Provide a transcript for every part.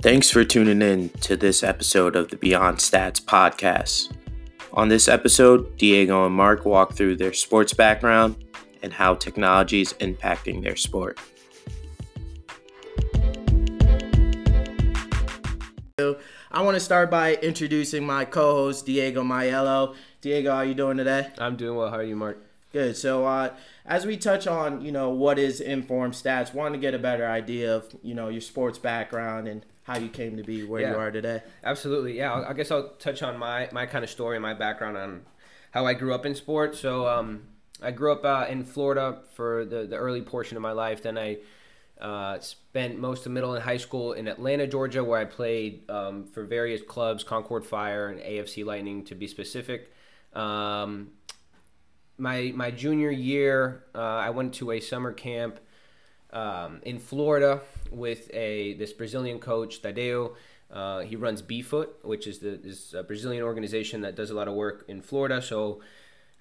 Thanks for tuning in to this episode of the Beyond Stats podcast. On this episode, Diego and Mark walk through their sports background and how technology is impacting their sport. I want to start by introducing my co-host Diego Maiello. Diego, how are you doing today? I'm doing well. How are you, Mark? Good. So, uh, as we touch on, you know, what is informed stats, want to get a better idea of, you know, your sports background and how you came to be where Yeah. you are today. Absolutely. Yeah. I guess I'll touch on my my kind of story and my background on how I grew up in sports. So, um, I grew up uh, in Florida for the the early portion of my life. Then I uh, spent most of middle and high school in Atlanta, Georgia, where I played um, for various clubs, Concorde Fire and AFC Lightning, to be specific. Um, my my junior year, uh, I went to a summer camp um, in Florida with a this Brazilian coach Tadeo. Uh, he runs Befoot, which is the is a Brazilian organization that does a lot of work in Florida. So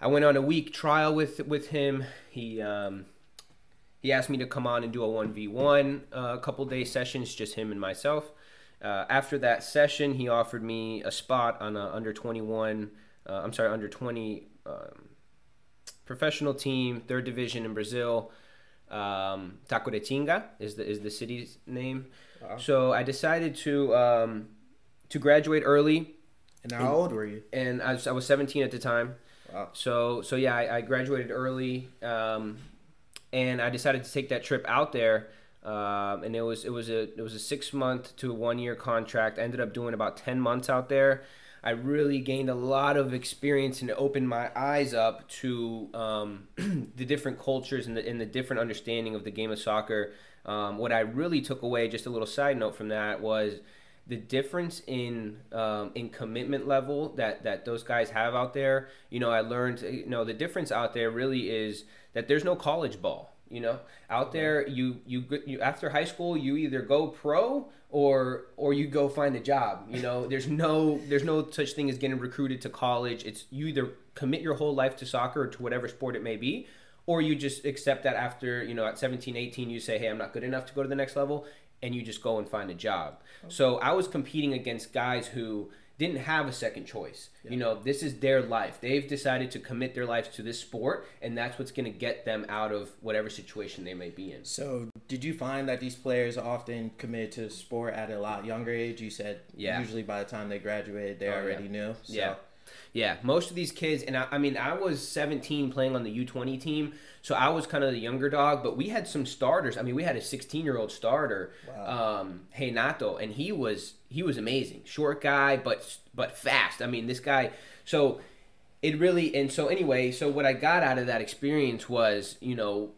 I went on a week trial with with him. He um, he asked me to come on and do a one v one a couple day sessions, just him and myself. Uh, after that session, he offered me a spot on a under twenty one. Uh, I'm sorry, under twenty um, professional team, third division in Brazil. Um, Taquaritinga is the is the city's name. So I decided to um, to graduate early, And how old were you? and I was, I was 17 at the time. Wow. So so yeah, I, I graduated early, um, and I decided to take that trip out there. Um, and it was it was a it was a six month to one year contract. I ended up doing about 10 months out there. I really gained a lot of experience and opened my eyes up to um, the different cultures and the, and the different understanding of the game of soccer. Um, what I really took away, just a little side note from that, was the difference in um, in commitment level that that those guys have out there. You know, I learned. You know, the difference out there really is that there's no college ball. You know, out there, you you you after high school, you either go pro or or you go find a job. You know, there's no there's no such thing as getting recruited to college. It's you either commit your whole life to soccer or to whatever sport it may be, or you just accept that after you know at 17 18 you say hey i'm not good enough to go to the next level and you just go and find a job so i was competing against guys who didn't have a second choice you know this is their life they've decided to commit their lives to this sport and that's what's going to get them out of whatever situation they may be in So, did you find that these players often committed to sport at a lot younger age? You said Yeah. usually by the time they graduated, they Oh, already yeah. knew. So. Yeah. Yeah, most of these kids, and I, I mean, I was 17 playing on the U20 team, so I was kind of the younger dog. But we had some starters. I mean, we had a 16 year old starter, um, Renato, and he was he was amazing. Short guy, but but fast. I mean, this guy. So it really and so anyway. So what I got out of that experience was, you know,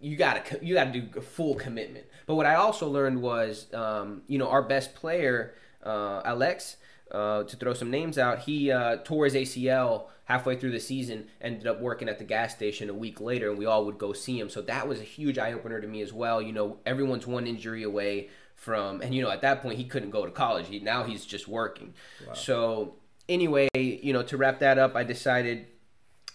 you gotta you gotta do a full commitment. But what I also learned was, um, you know, our best player, uh, Alex, uh, to throw some names out, he uh, tore his ACL halfway through the season. Ended up working at the gas station a week later, and we all would go see him. So that was a huge eye opener to me as well. You know, everyone's one injury away from, and you know, at that point he couldn't go to college. He, now he's just working. So anyway, you know, to wrap that up, I decided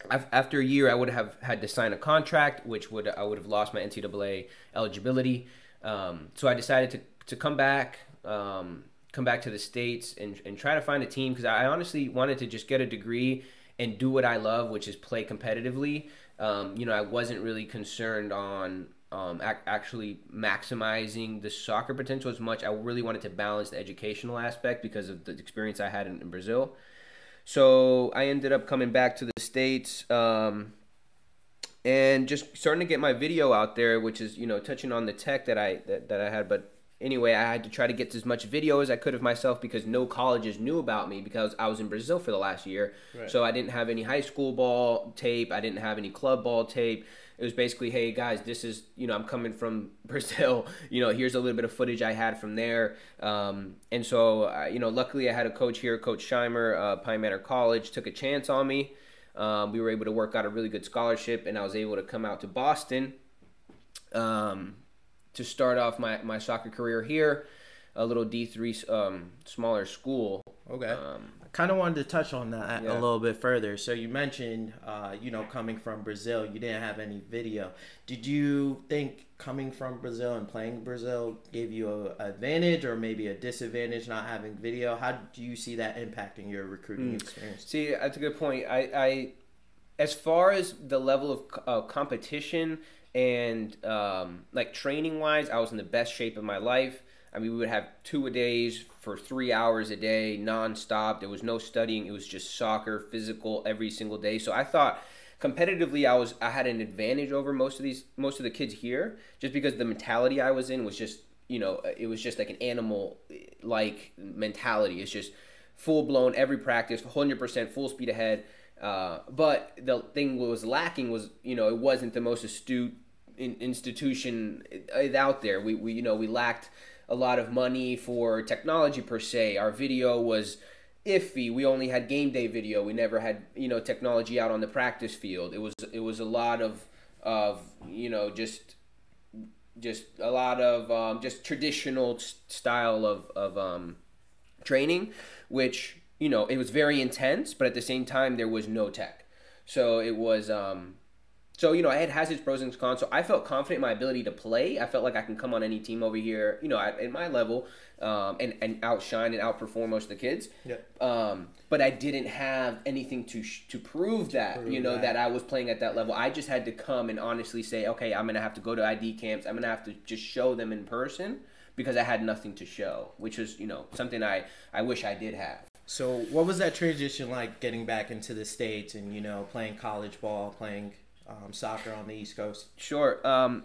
after a year, I would have had to sign a contract, which would I would have lost my NCAA eligibility. Um, so I decided to, to come back, um, come back to the states, and, and try to find a team because I honestly wanted to just get a degree and do what I love, which is play competitively. Um, you know, I wasn't really concerned on um, ac- actually maximizing the soccer potential as much. I really wanted to balance the educational aspect because of the experience I had in, in Brazil. So I ended up coming back to the states um, and just starting to get my video out there, which is you know touching on the tech that I that, that I had. But anyway, I had to try to get as much video as I could of myself because no colleges knew about me because I was in Brazil for the last year. Right. So I didn't have any high school ball tape. I didn't have any club ball tape. It was basically, hey guys, this is you know I'm coming from Brazil. You know, here's a little bit of footage I had from there. Um, and so uh, you know, luckily I had a coach here, Coach Scheimer, uh, Pine Manor College, took a chance on me. Um, we were able to work out a really good scholarship, and I was able to come out to Boston um, to start off my, my soccer career here. A little D three um, smaller school. Okay. Um, kind of wanted to touch on that yeah. a little bit further. So you mentioned, uh, you know, coming from Brazil, you didn't have any video. Did you think coming from Brazil and playing Brazil gave you a advantage or maybe a disadvantage not having video? How do you see that impacting your recruiting mm. experience? See, that's a good point. I, I as far as the level of uh, competition and um, like training wise, I was in the best shape of my life. I mean, we would have two a days for three hours a day, nonstop. There was no studying. It was just soccer, physical every single day. So I thought competitively, I was I had an advantage over most of these most of the kids here, just because the mentality I was in was just you know it was just like an animal like mentality. It's just full blown every practice, hundred percent full speed ahead. Uh, but the thing was lacking was you know it wasn't the most astute in, institution out there. We, we you know we lacked a lot of money for technology per se. Our video was iffy. We only had game day video. We never had you know technology out on the practice field. It was it was a lot of of you know just just a lot of um, just traditional style of of um, training, which you know it was very intense, but at the same time there was no tech. So it was um, so you know, it has its pros and cons. So I felt confident in my ability to play. I felt like I can come on any team over here, you know, at, at my level, um, and and outshine and outperform most of the kids. Yeah. Um, but I didn't have anything to sh- to prove that prove you know that. that. I was playing at that level. I just had to come and honestly say, okay, I'm gonna have to go to ID camps. I'm gonna have to just show them in person because I had nothing to show, which was you know something I I wish I did have. So what was that transition like getting back into the states and you know playing college ball, playing um, soccer on the East Coast? Sure. Um,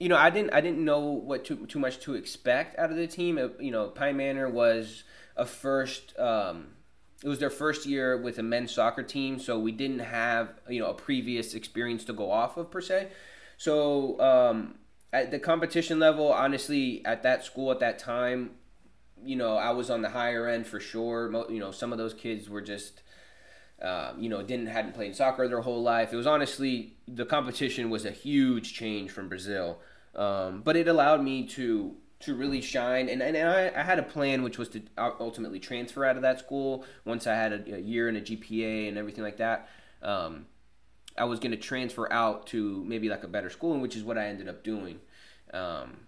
you know, I didn't I didn't know what too too much to expect out of the team. You know, Pine Manor was a first. Um, it was their first year with a men's soccer team, so we didn't have you know a previous experience to go off of per se. So um, at the competition level, honestly, at that school at that time, you know, I was on the higher end for sure. You know, some of those kids were just um, you know, didn't hadn't played soccer their whole life. It was honestly the competition was a huge change from Brazil, um, but it allowed me to to really shine. And, and I, I, had a plan, which was to ultimately transfer out of that school once I had a, a year and a GPA and everything like that. Um, I was going to transfer out to maybe like a better school, which is what I ended up doing. Um,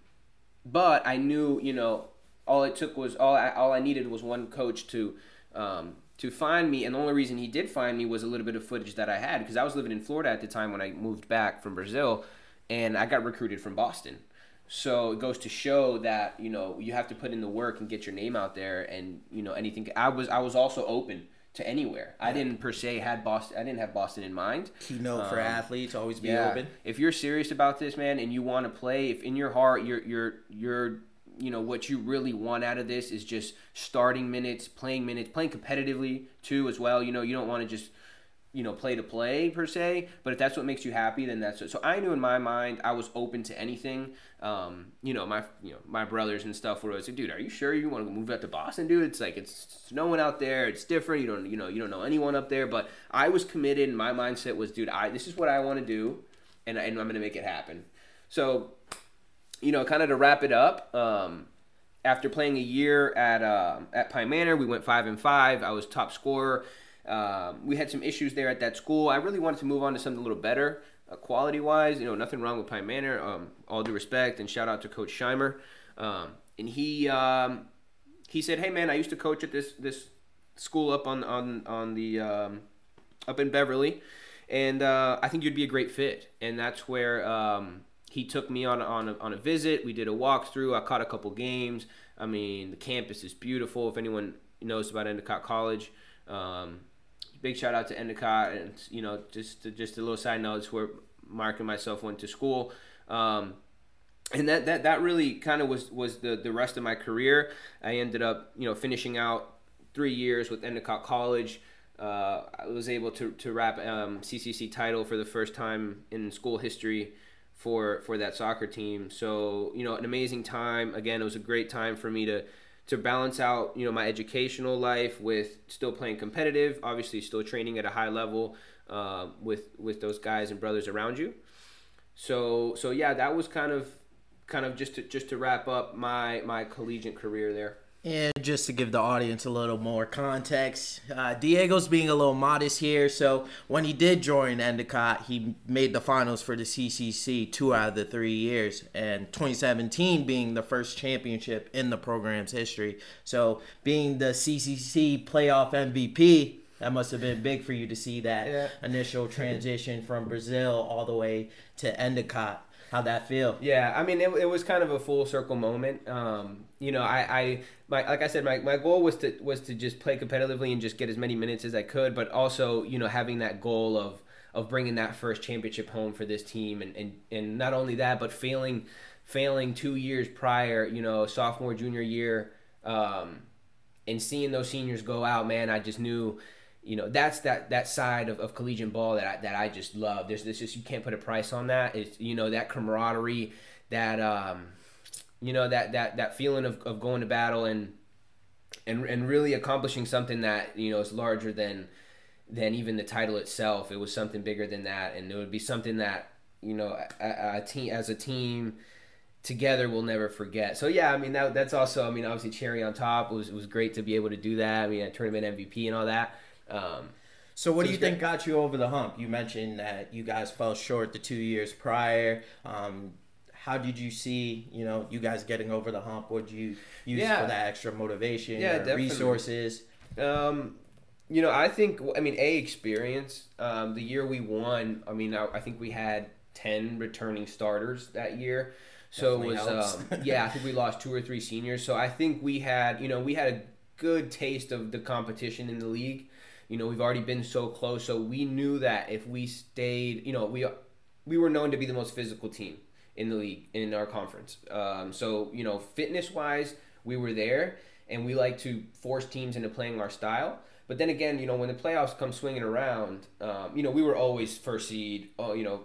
but I knew, you know, all it took was all I, all I needed was one coach to um, to find me. And the only reason he did find me was a little bit of footage that I had because I was living in Florida at the time when I moved back from Brazil, and I got recruited from Boston. So it goes to show that you know you have to put in the work and get your name out there, and you know anything. I was I was also open to anywhere. I didn't per se had Boston. I didn't have Boston in mind. Keynote um, for athletes always be yeah. open. If you're serious about this, man, and you want to play, if in your heart you're you're you're you know what you really want out of this is just starting minutes, playing minutes, playing competitively too as well. You know, you don't want to just you know play to play per se, but if that's what makes you happy, then that's it. So I knew in my mind I was open to anything. Um, you know, my you know my brothers and stuff were always like, dude, are you sure you want to move out to Boston, dude? It's like it's snowing out there. It's different. You don't you know you don't know anyone up there. But I was committed. And my mindset was, dude, I this is what I want to do, and, and I'm gonna make it happen. So you know, kind of to wrap it up, um, after playing a year at uh, at Pine Manor, we went five and five. I was top scorer. Um, we had some issues there at that school. I really wanted to move on to something a little better, uh, quality wise. You know, nothing wrong with Pine Manor. Um, all due respect and shout out to Coach Scheimer. Um, and he um, he said, "Hey man, I used to coach at this this school up on on on the um, up in Beverly, and uh, I think you'd be a great fit." And that's where he took me on on a, on a visit. We did a walkthrough. I caught a couple games. I mean, the campus is beautiful. If anyone knows about Endicott College, um, big shout out to Endicott. And you know, just just a little side note, it's where Mark and myself went to school. Um, and that, that, that really kind of was, was the, the rest of my career. I ended up, you know, finishing out three years with Endicott College. Uh, I was able to, to wrap um, CCC title for the first time in school history for for that soccer team. So you know, an amazing time. Again, it was a great time for me to to balance out you know my educational life with still playing competitive. Obviously, still training at a high level uh, with with those guys and brothers around you. So so yeah, that was kind of kind of just to just to wrap up my my collegiate career there. And just to give the audience a little more context, uh, Diego's being a little modest here. So when he did join Endicott, he made the finals for the CCC two out of the three years, and 2017 being the first championship in the program's history. So being the CCC playoff MVP, that must have been big for you to see that Yeah. initial transition from Brazil all the way to Endicott. How'd that feel? Yeah, I mean, it, it was kind of a full circle moment. Um, you know, I, I my, like I said, my, my goal was to was to just play competitively and just get as many minutes as I could, but also, you know, having that goal of of bringing that first championship home for this team, and and, and not only that, but failing failing two years prior, you know, sophomore junior year, um, and seeing those seniors go out, man, I just knew you know that's that that side of, of collegiate ball that I, that I just love. There's this just you can't put a price on that. It's you know that camaraderie, that um, you know that that that feeling of, of going to battle and and and really accomplishing something that you know is larger than than even the title itself. It was something bigger than that, and it would be something that you know a, a team as a team together we'll never forget. So yeah, I mean that that's also I mean obviously cherry on top. It was it was great to be able to do that. I mean a tournament MVP and all that. Um, So, what So do you great. think got you over the hump? You mentioned that you guys fell short the two years prior. Um, how did you see, you know, you guys getting over the hump? What did you use Yeah. for that extra motivation? Yeah, definitely. resources. Um, you know, I think I mean a experience. Um, the year we won, I mean, I, I think we had ten returning starters that year. So Definitely it was, um, yeah, I think we lost two or three seniors. So I think we had, you know, we had a good taste of the competition in the league. You know, we've already been so close, so we knew that if we stayed, you know, we we were known to be the most physical team in the league in our conference. Um, so you know, fitness wise, we were there, and we like to force teams into playing our style. But then again, you know, when the playoffs come swinging around, um, you know, we were always first seed. Oh, you know,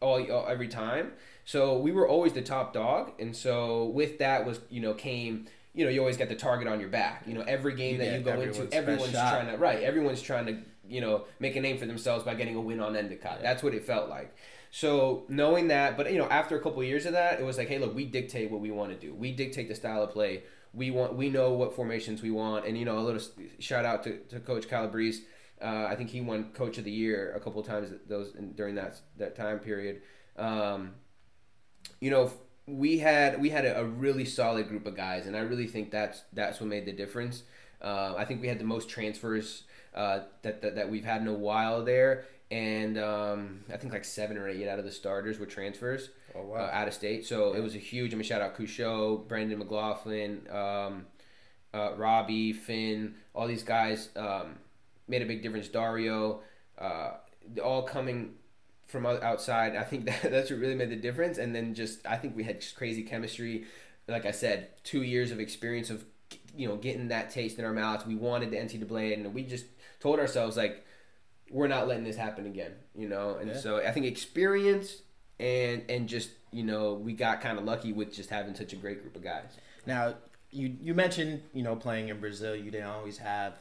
all, all every time. So we were always the top dog, and so with that was you know came you know you always got the target on your back. You know every game that you go into, everyone's trying to right. Everyone's trying to you know make a name for themselves by getting a win on Endicott. That's what it felt like. So knowing that, but you know after a couple of years of that, it was like, hey, look, we dictate what we want to do. We dictate the style of play. We want we know what formations we want, and you know a little shout out to, to Coach Calabrese. Uh, I think he won Coach of the Year a couple of times those during that that time period. Um, you know, we had we had a, a really solid group of guys, and I really think that's that's what made the difference. Uh, I think we had the most transfers uh, that, that that we've had in a while there, and um, I think like seven or eight out of the starters were transfers Oh, uh, out of state. So it was a huge. I mean, shout out Couchot, Brandon McLaughlin, um, uh, Robbie, Finn, all these guys um, made a big difference. Dario, uh, all coming from outside. I think that, that's what really made the difference. And then just I think we had just crazy chemistry. Like I said, two years of experience of you know getting that taste in our mouths. We wanted the NCAA, and we just told ourselves like we're not letting this happen again. You know, and Yeah. so I think experience and and just you know we got kind of lucky with just having such a great group of guys. Now, you you mentioned you know playing in Brazil, you didn't always have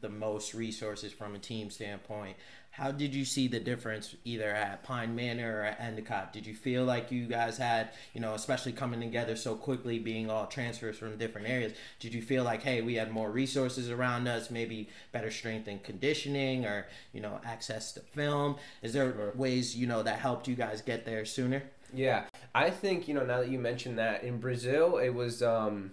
the most resources from a team standpoint. How did you see the difference either at Pine Manor or at Endicott? Did you feel like you guys had, you know, especially coming together so quickly, being all transfers from different areas? Did you feel like, hey, we had more resources around us, maybe better strength and conditioning, or you know, access to film? Is there ways you know that helped you guys get there sooner? Yeah, I think you know now that you mentioned that in Brazil it was um,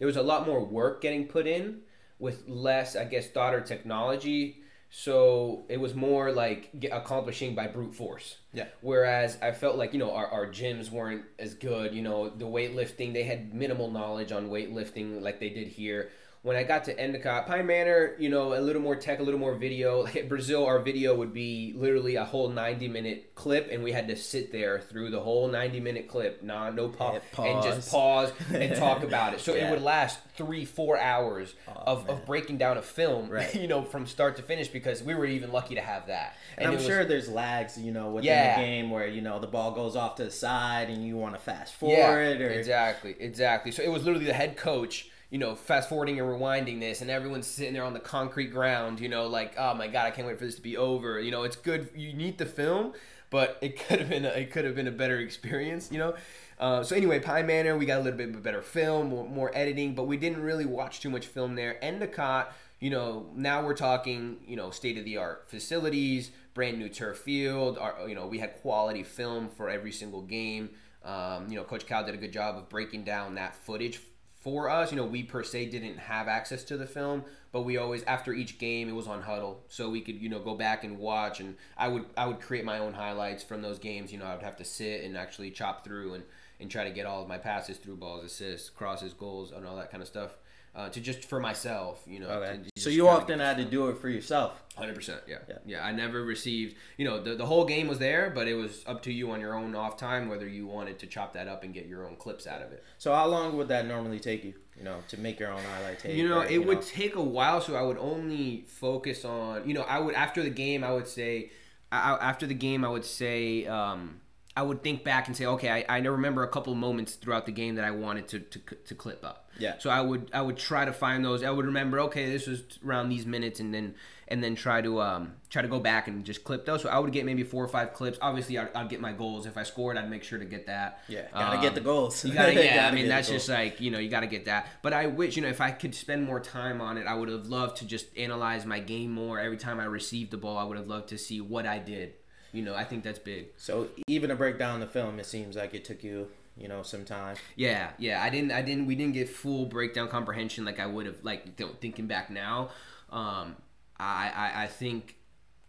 there was a lot more work getting put in with less I guess thought or technology. So it was more like accomplishing by brute force. Yeah. Whereas I felt like you know our, our gyms weren't as good. You know the weightlifting they had minimal knowledge on weightlifting like they did here. When I got to Endicott, Pine Manor, you know, a little more tech, a little more video. Like at Brazil, our video would be literally a whole 90 minute clip, and we had to sit there through the whole 90 minute clip, nah, no pause, Yeah, and just pause and talk about it. So Yeah. it would last three, four hours Oh, of, man. of breaking down a film, Right. you know, from start to finish because we were even lucky to have that. And, I'm it was- sure there's lags, you know, within Yeah. the game where you know the ball goes off to the side and you want to fast forward. or exactly, exactly. So it was literally the head coach, you know, fast forwarding and rewinding this, and everyone's sitting there on the concrete ground, you know, like, oh my god, I can't wait for this to be over. You know, it's good. You need the film, but it could have been a, it could have been a better experience, you know. Uh, so anyway, Pine Manor, we got a little bit better film, more, more editing, but we didn't really watch too much film there. Endicott, you know, now we're talking, you know, state of the art facilities, brand new turf field. Our, you know, we had quality film for every single game. Um, you know, Coach Cal did a good job of breaking down that footage for us. You know, we per se didn't have access to the film, but we always after each game it was on Hudl, so we could you know go back and watch. And I would I would create my own highlights from those games. You know, I would have to sit and actually chop through and and try to get all of my passes, through balls, assists, crosses, goals, and all that kind of stuff. Uh, to just for myself, you know. Okay. So you often had to do it for yourself. Hundred percent, yeah. Yeah. yeah, I never received. You know, the, the whole game was there, but it was up to you on your own off time whether you wanted to chop that up and get your own clips out of it. So how long would that normally take you? You know, to make your own highlight tape. You know, or, it would take a while, so I would only focus on. You know, I would after the game, I would say, I- after the game, I would say, um, I would think back and say, okay, I, I remember a couple moments throughout the game that I wanted to, to to clip up. Yeah. So I would I would try to find those. I would remember, okay, this was around these minutes, and then and then try to um try to go back and just clip those. So I would get maybe four or five clips. Obviously, I'd, I'd get my goals. If I scored, I'd make sure to get that. Yeah, gotta Um, get the goals. You gotta, yeah. I Gotta mean, that's just like you know, you got to get that. But I wish you know if I could spend more time on it, I would have loved to just analyze my game more. Every time I received the ball, I would have loved to see what I did. You know, I think that's big. So even to break down the film, it seems like it took you, you know, some time. Yeah, yeah. I didn't, I didn't, we didn't get full breakdown comprehension like I would have. Like thinking back now, um, I, I, I think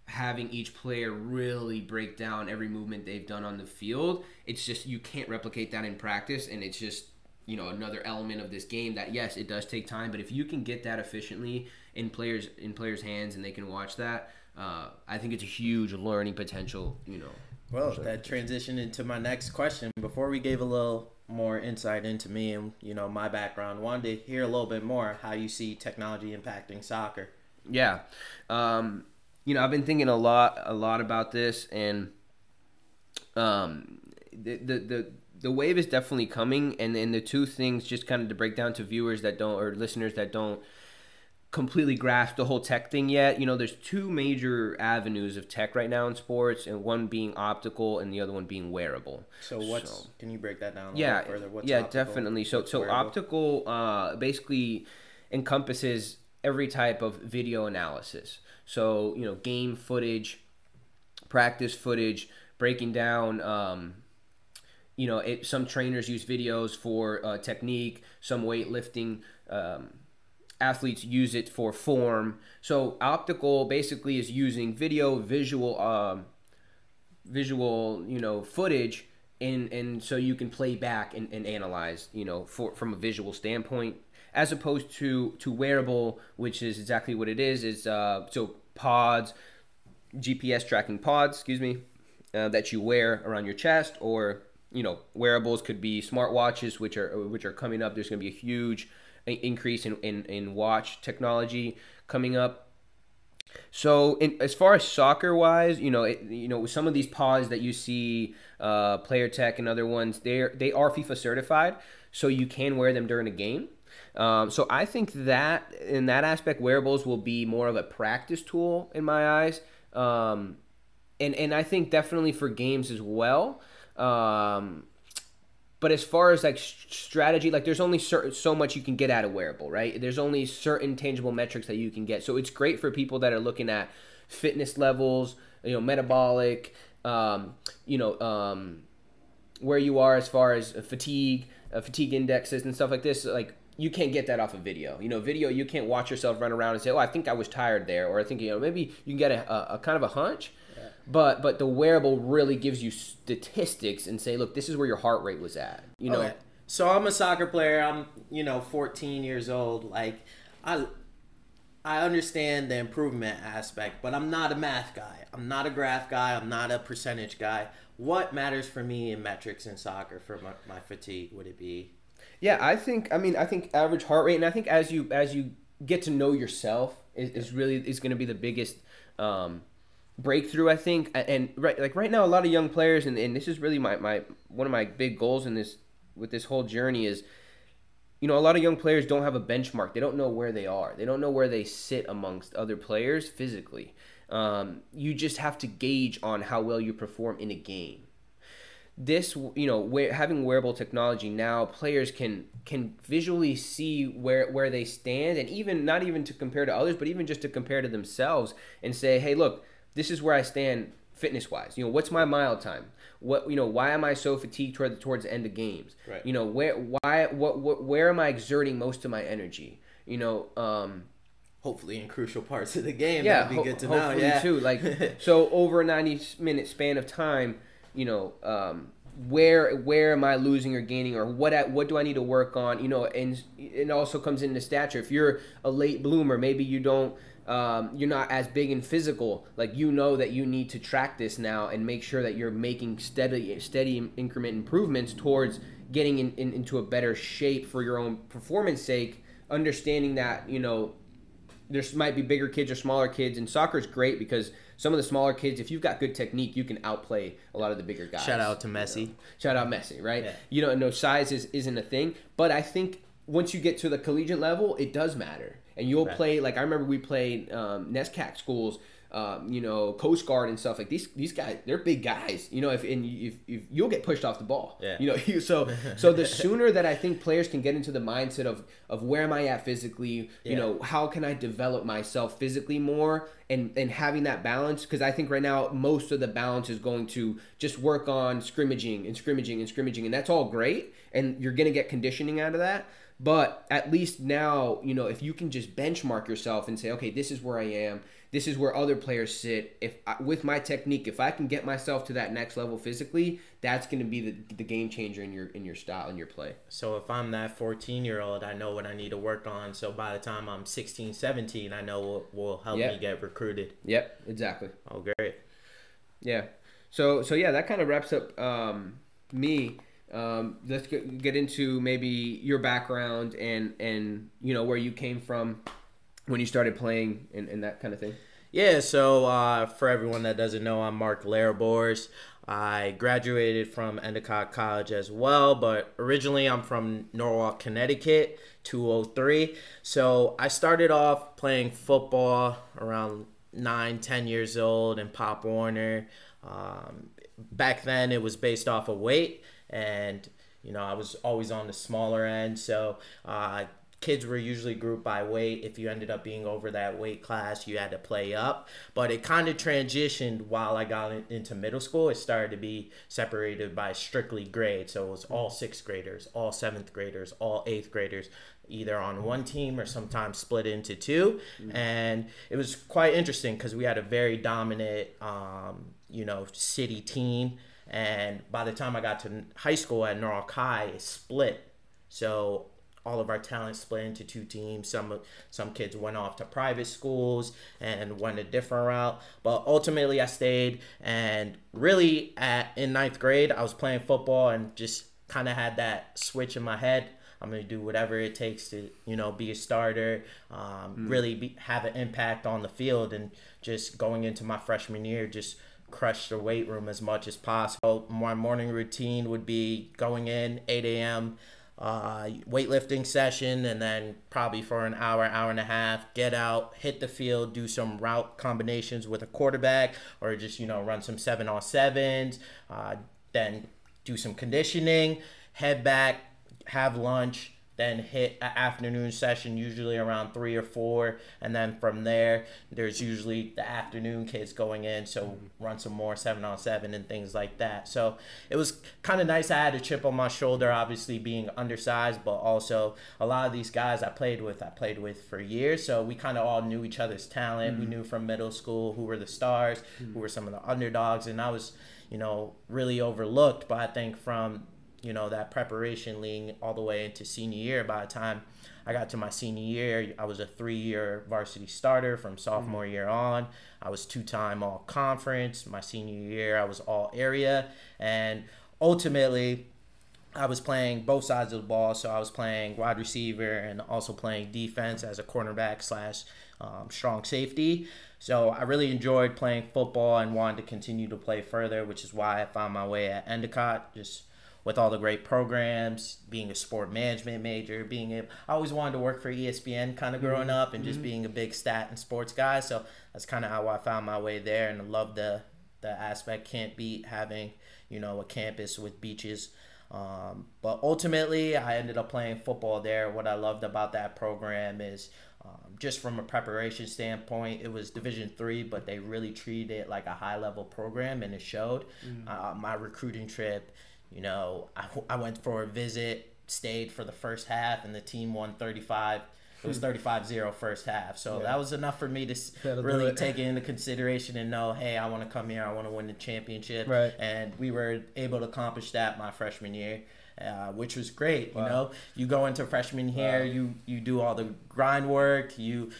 having each player really break down every movement they've done on the field, it's just you can't replicate that in practice, and it's just you know another element of this game that yes, it does take time, but if you can get that efficiently in players in players' hands and they can watch that, uh, I think it's a huge learning potential. You know. Well, that transitioned into my next question. Before we gave a little more insight into me and you know my background, wanted to hear a little bit more how you see technology impacting soccer. Yeah. Um, you know, I've been thinking a lot, a lot about this, and um, the, the the the wave is definitely coming, and and the two things just kind of to break down to viewers that don't or listeners that don't completely grasp the whole tech thing yet. You know, there's two major avenues of tech right now in sports, and one being optical, and the other one being wearable. So what's So- can you break that down a yeah, little further? What's yeah, definitely. So, so wearable? optical uh, basically encompasses every type of video analysis. So, you know, game footage, practice footage, breaking down. Um, you know, it, some trainers use videos for uh, technique. Some weightlifting um, athletes use it for form. So, optical basically is using video, visual. Um, visual you know footage and and so you can play back and, and analyze you know for from a visual standpoint as opposed to to wearable which is exactly what it is is uh so pods gps tracking pods excuse me uh, that you wear around your chest or you know wearables could be smartwatches which are which are coming up there's going to be a huge increase in, in in watch technology coming up so, in, as far as soccer wise, you know, it, you know, some of these pods that you see, uh, PlayerTek and other ones, they they are FIFA certified, so you can wear them during a game. Um, so I think that in that aspect, wearables will be more of a practice tool in my eyes, um, and and I think definitely for games as well. Um, but as far as like strategy, like there's only certain so much you can get out of wearable, right? There's only certain tangible metrics that you can get. So it's great for people that are looking at fitness levels, you know, metabolic, um, you know, um, where you are as far as fatigue, uh, fatigue indexes and stuff like this. Like you can't get that off of video. You know, video you can't watch yourself run around and say, "Oh, I think I was tired there," or I think you know maybe you can get a, a, a kind of a hunch. But but the wearable really gives you statistics and say, look, this is where your heart rate was at. You know, Okay. So I'm a soccer player. I'm, you know, 14 years old. Like, I, I understand the improvement aspect, but I'm not a math guy. I'm not a graph guy. I'm not a percentage guy. What matters for me in metrics in soccer for my, my fatigue? Would it be? Yeah, I think. I mean, I think average heart rate, and I think as you as you get to know yourself, is, is really is going to be the biggest um, breakthrough. I think, and right like right now, a lot of young players, and, and this is really my, my one of my big goals in this with this whole journey is, you know, a lot of young players don't have a benchmark. They don't know where they are. They don't know where they sit amongst other players physically. Um, you just have to gauge on how well you perform in a game. This, you know, where, having wearable technology now, players can can visually see where where they stand, and even not even to compare to others, but even just to compare to themselves, and say, hey, look, this is where I stand fitness wise. You know, what's my mile time? What you know, why am I so fatigued toward the, towards the end of games? Right. You know, where why what, what where am I exerting most of my energy? You know, um, Hopefully, in crucial parts of the game, yeah, that'd be ho- good to know. Yeah, too. Like so, over a ninety minute span of time, you know, um, where where am I losing or gaining, or what at, what do I need to work on? You know, and it also comes into stature. If you're a late bloomer, maybe you don't. Um, you're not as big and physical. Like you know that you need to track this now and make sure that you're making steady, steady increment improvements towards getting in, in, into a better shape for your own performance sake. Understanding that you know there might be bigger kids or smaller kids, and soccer is great because some of the smaller kids, if you've got good technique, you can outplay a lot of the bigger guys. Shout out to Messi. Shout out Messi, right? Yeah. You know, no size is, isn't a thing, but I think once you get to the collegiate level, it does matter, and you'll Right. play like I remember we played um, NESCAC schools. Um, you know, Coast Guard and stuff like these. These guys, they're big guys. You know, if and if, if you'll get pushed off the ball. Yeah. You know, you, so so the sooner that I think players can get into the mindset of of where am I at physically, you Yeah. know, how can I develop myself physically more and and having that balance because I think right now most of the balance is going to just work on scrimmaging and scrimmaging and scrimmaging and that's all great and you're going to get conditioning out of that but at least now you know if you can just benchmark yourself and say okay this is where I am this is where other players sit if I, with my technique if I can get myself to that next level physically that's going to be the, the game changer in your in your style in your play So if I'm that 14 year old, I know what I need to work on. So by the time I'm 16, 17, I know what will help Yeah. me get recruited. yep exactly Oh, great. Yeah. So so yeah, that kind of wraps up um, me. Um, let's get, get into maybe your background and and you know where you came from when you started playing and, and that kind of thing. Yeah, so uh, for everyone that doesn't know, I'm Mark Larabors. I graduated from Endicott College as well, but originally I'm from Norwalk, Connecticut, 203. So I started off playing football around 9, 10 years old in Pop Warner. Um, back then it was based off of weight, and you know I was always on the smaller end, so uh, kids were usually grouped by weight. If you ended up being over that weight class, you had to play up. But it kind of transitioned while I got in- into middle school. It started to be separated by strictly grade. So it was all sixth graders, all seventh graders, all eighth graders, either on one team or sometimes split into 2 And it was quite interesting because we had a very dominant, um, you know, city team. And by the time I got to high school at Norwalk High, it split. So all of our talent split into two teams. Some some kids went off to private schools and went a different route. But ultimately, I stayed. And really, at in ninth grade, I was playing football and just kind of had that switch in my head. I'm gonna do whatever it takes to, you know, be a starter, um, really be, have an impact on the field, and just going into my freshman year, just crush the weight room as much as possible. My morning routine would be going in 8 a.m uh, weightlifting session and then probably for an hour, hour and a half, get out, hit the field, do some route combinations with a quarterback or just, you know, run some seven on sevens, uh, then do some conditioning, head back, have lunch, then hit an afternoon session, usually around three or four, and then from there, there's usually the afternoon kids going in, so mm-hmm. run some more seven on seven and things like that. So it was kind of nice. I had a chip on my shoulder, obviously being undersized, but also a lot of these guys I played with, I played with for years, so we kind of all knew each other's talent. We mm-hmm. knew from middle school who were the stars, who mm-hmm. were some of the underdogs, and I was, you know, really overlooked. But I think from you know that preparation leading all the way into senior year. By the time i got to my senior year i was a three-year varsity starter from sophomore year on. I was two-time all conference my senior year i was all area and ultimately I was playing both sides of the ball, so I was playing wide receiver and also playing defense as a cornerback slash um, strong safety. So I really enjoyed playing football and wanted to continue to play further, which is why I found my way at Endicott. Just with all the great programs, being a sport management major, being a, I always wanted to work for ESPN kind of growing up and just being a big stat and sports guy. So that's kind of how I found my way there, and I love the the aspect. Can't beat having you know a campus with beaches. Um, but ultimately, I ended up playing football there. What I loved about that program is um, just from a preparation standpoint, it was Division three, but they really treated it like a high level program, and it showed. Mm-hmm. Uh, my recruiting trip, you know, I, I went for a visit, stayed for the first half, and the team won 35. It was hmm. 35-0 first half. So Yeah. that was enough for me to That'll really take it into consideration and know, hey, I want to come here. I want to win the championship. Right. And we were able to accomplish that my freshman year. Uh, which was great, Wow. you know. You go into freshman year, Wow. you you do all the grind work, you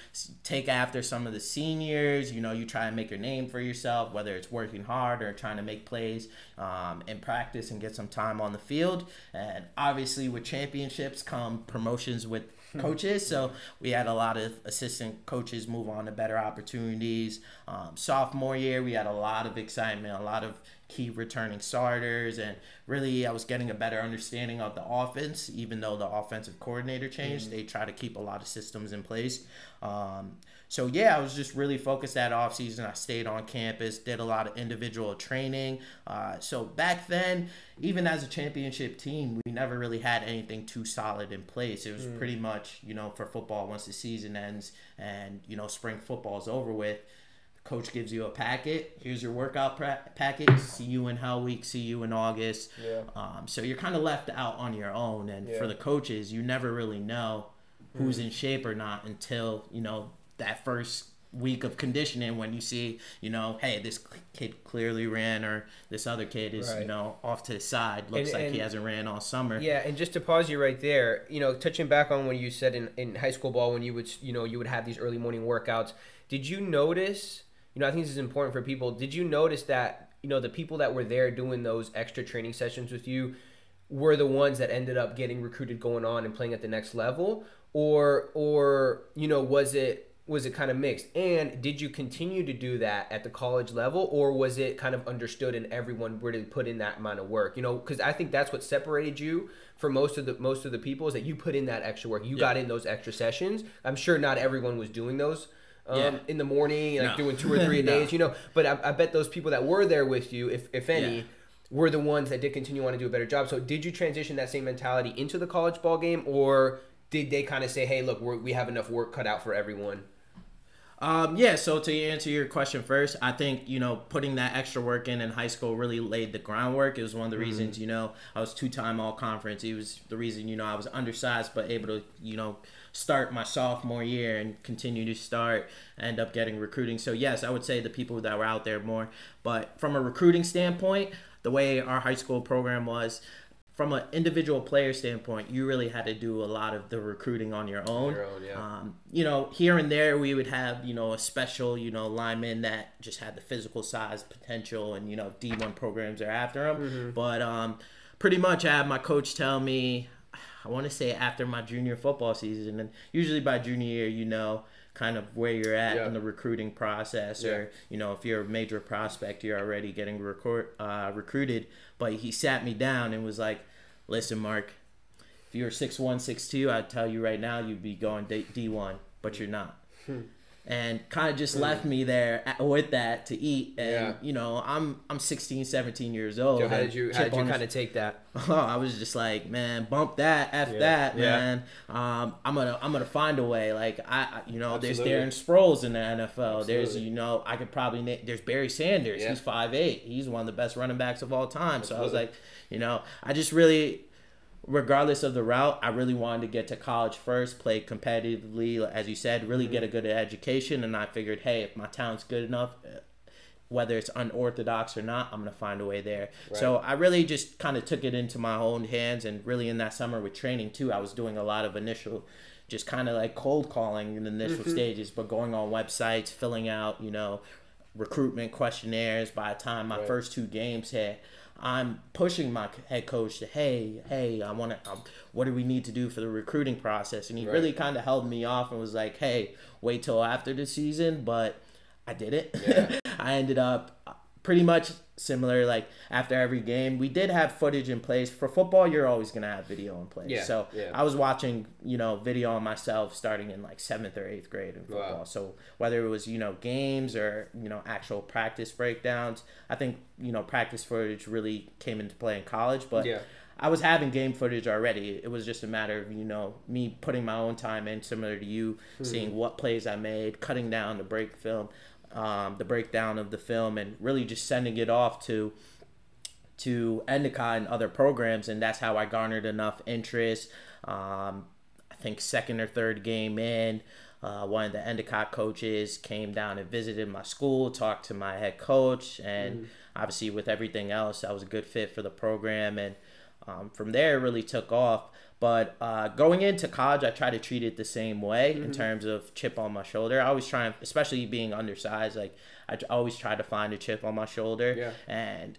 take after some of the seniors, you know, you try and make your name for yourself, whether it's working hard or trying to make plays um, and practice and get some time on the field. And obviously, with championships come promotions with coaches. So we had a lot of assistant coaches move on to better opportunities. Um, sophomore year, we had a lot of excitement, a lot of key returning starters, and really I was getting a better understanding of the offense. Even though the offensive coordinator changed, they try to keep a lot of systems in place. Um, so yeah, I was just really focused that off season. I stayed on campus, did a lot of individual training. Uh, so back then, even as a championship team, we never really had anything too solid in place. It was pretty much, you know, for football once the season ends and you know spring football is over with. Coach gives you a packet. Here's your workout pra- packet. See you in Hell Week. See you in August. Yeah. Um, so you're kind of left out on your own, and Yeah. for the coaches, you never really know who's in shape or not until you know that first week of conditioning when you see you know hey this kid clearly ran or this other kid is you know off to the side looks And- like he hasn't ran all summer Yeah, and just to pause you right there, you know, touching back on when you said in, in high school ball when you would you know you would have these early morning workouts, did you notice? You know, I think this is important for people. Did you notice that you know the people that were there doing those extra training sessions with you were the ones that ended up getting recruited, going on and playing at the next level, or or you know was it was it kind of mixed? And did you continue to do that at the college level, or was it kind of understood and everyone really put in that amount of work? You know, because I think that's what separated you from most of the most of the people is that you put in that extra work. You got in those extra sessions. I'm sure not everyone was doing those. Um, Yeah. in the morning, like No. doing two or three a No. days, you know. But I, I bet those people that were there with you, if if any, Yeah. were the ones that did continue on to do a better job. So did you transition that same mentality into the college ball game, or did they kind of say, "Hey, look, we're, we have enough work cut out for everyone"? Um, yeah, so to answer your question first, I think, you know, putting that extra work in in high school really laid the groundwork. It was one of the reasons, you know, I was two time all conference. It was the reason, you know, I was undersized but able to, you know, start my sophomore year and continue to start, end up getting recruiting. So, yes, I would say the people that were out there more. But from a recruiting standpoint, the way our high school program was, from an individual player standpoint, you really had to do a lot of the recruiting on your own. your own, yeah. Um, you know, here and there we would have, you know, a special, you know, lineman that just had the physical size potential and, you know, D1 programs are after him. Mm-hmm. But um, pretty much I had my coach tell me, I want to say after my junior football season, and usually by junior year, you know, kind of where you're at Yeah. in the recruiting process, or Yeah. you know, if you're a major prospect, you're already getting record, uh, recruited. But he sat me down and was like, "Listen, Mark, if you were six one, six two, I'd tell you right now you'd be going D one, but you're not." And kind of just left me there at- with that to eat and Yeah. you know i'm i'm 16 17 years old So how did you how did you kind of take that? Oh, I was just like, man, bump that, f Yeah, that, yeah. man. Um, I'm gonna, I'm gonna find a way. Like I, you know, Absolutely. there's Darren Sproles in the NFL. There's, you know, I could probably name. There's Barry Sanders. He's five eight. He's one of the best running backs of all time. So I was like, you know, I just really, regardless of the route, I really wanted to get to college first, play competitively, as you said, really Mm-hmm. get a good education. And I figured, hey, if my talent's good enough. uh, Whether it's unorthodox or not, I'm gonna find a way there. So I really just kind of took it into my own hands, and really in that summer with training too, I was doing a lot of initial, just kind of like cold calling in the initial stages, but going on websites, filling out, you know, recruitment questionnaires. By the time my Right. first two games hit, I'm pushing my head coach to, hey, hey, I want to, um, what do we need to do for the recruiting process? And he Right. really kind of held me off and was like, hey, wait till after the season, but I did it. Yeah. I ended up pretty much similar. Like after every game, we did have footage in place. For football, you're always gonna have video in place. Yeah, so yeah. I was watching, you know, video on myself starting in like seventh or eighth grade in football. Wow. So whether it was you know games or you know actual practice breakdowns, I think you know practice footage really came into play in college. But Yeah. I was having game footage already. It was just a matter of you know me putting my own time in, similar to you, hmm. seeing what plays I made, cutting down the break film, um, the breakdown of the film, and really just sending it off to to Endicott and other programs, and that's how I garnered enough interest. Um, I think second or third game in, uh, one of the Endicott coaches came down and visited my school, talked to my head coach, and obviously with everything else, I was a good fit for the program, and um, from there it really took off. But uh, going into college, I try to treat it the same way in terms of chip on my shoulder. I always try, and especially being undersized, like I always try to find a chip on my shoulder, Yeah. and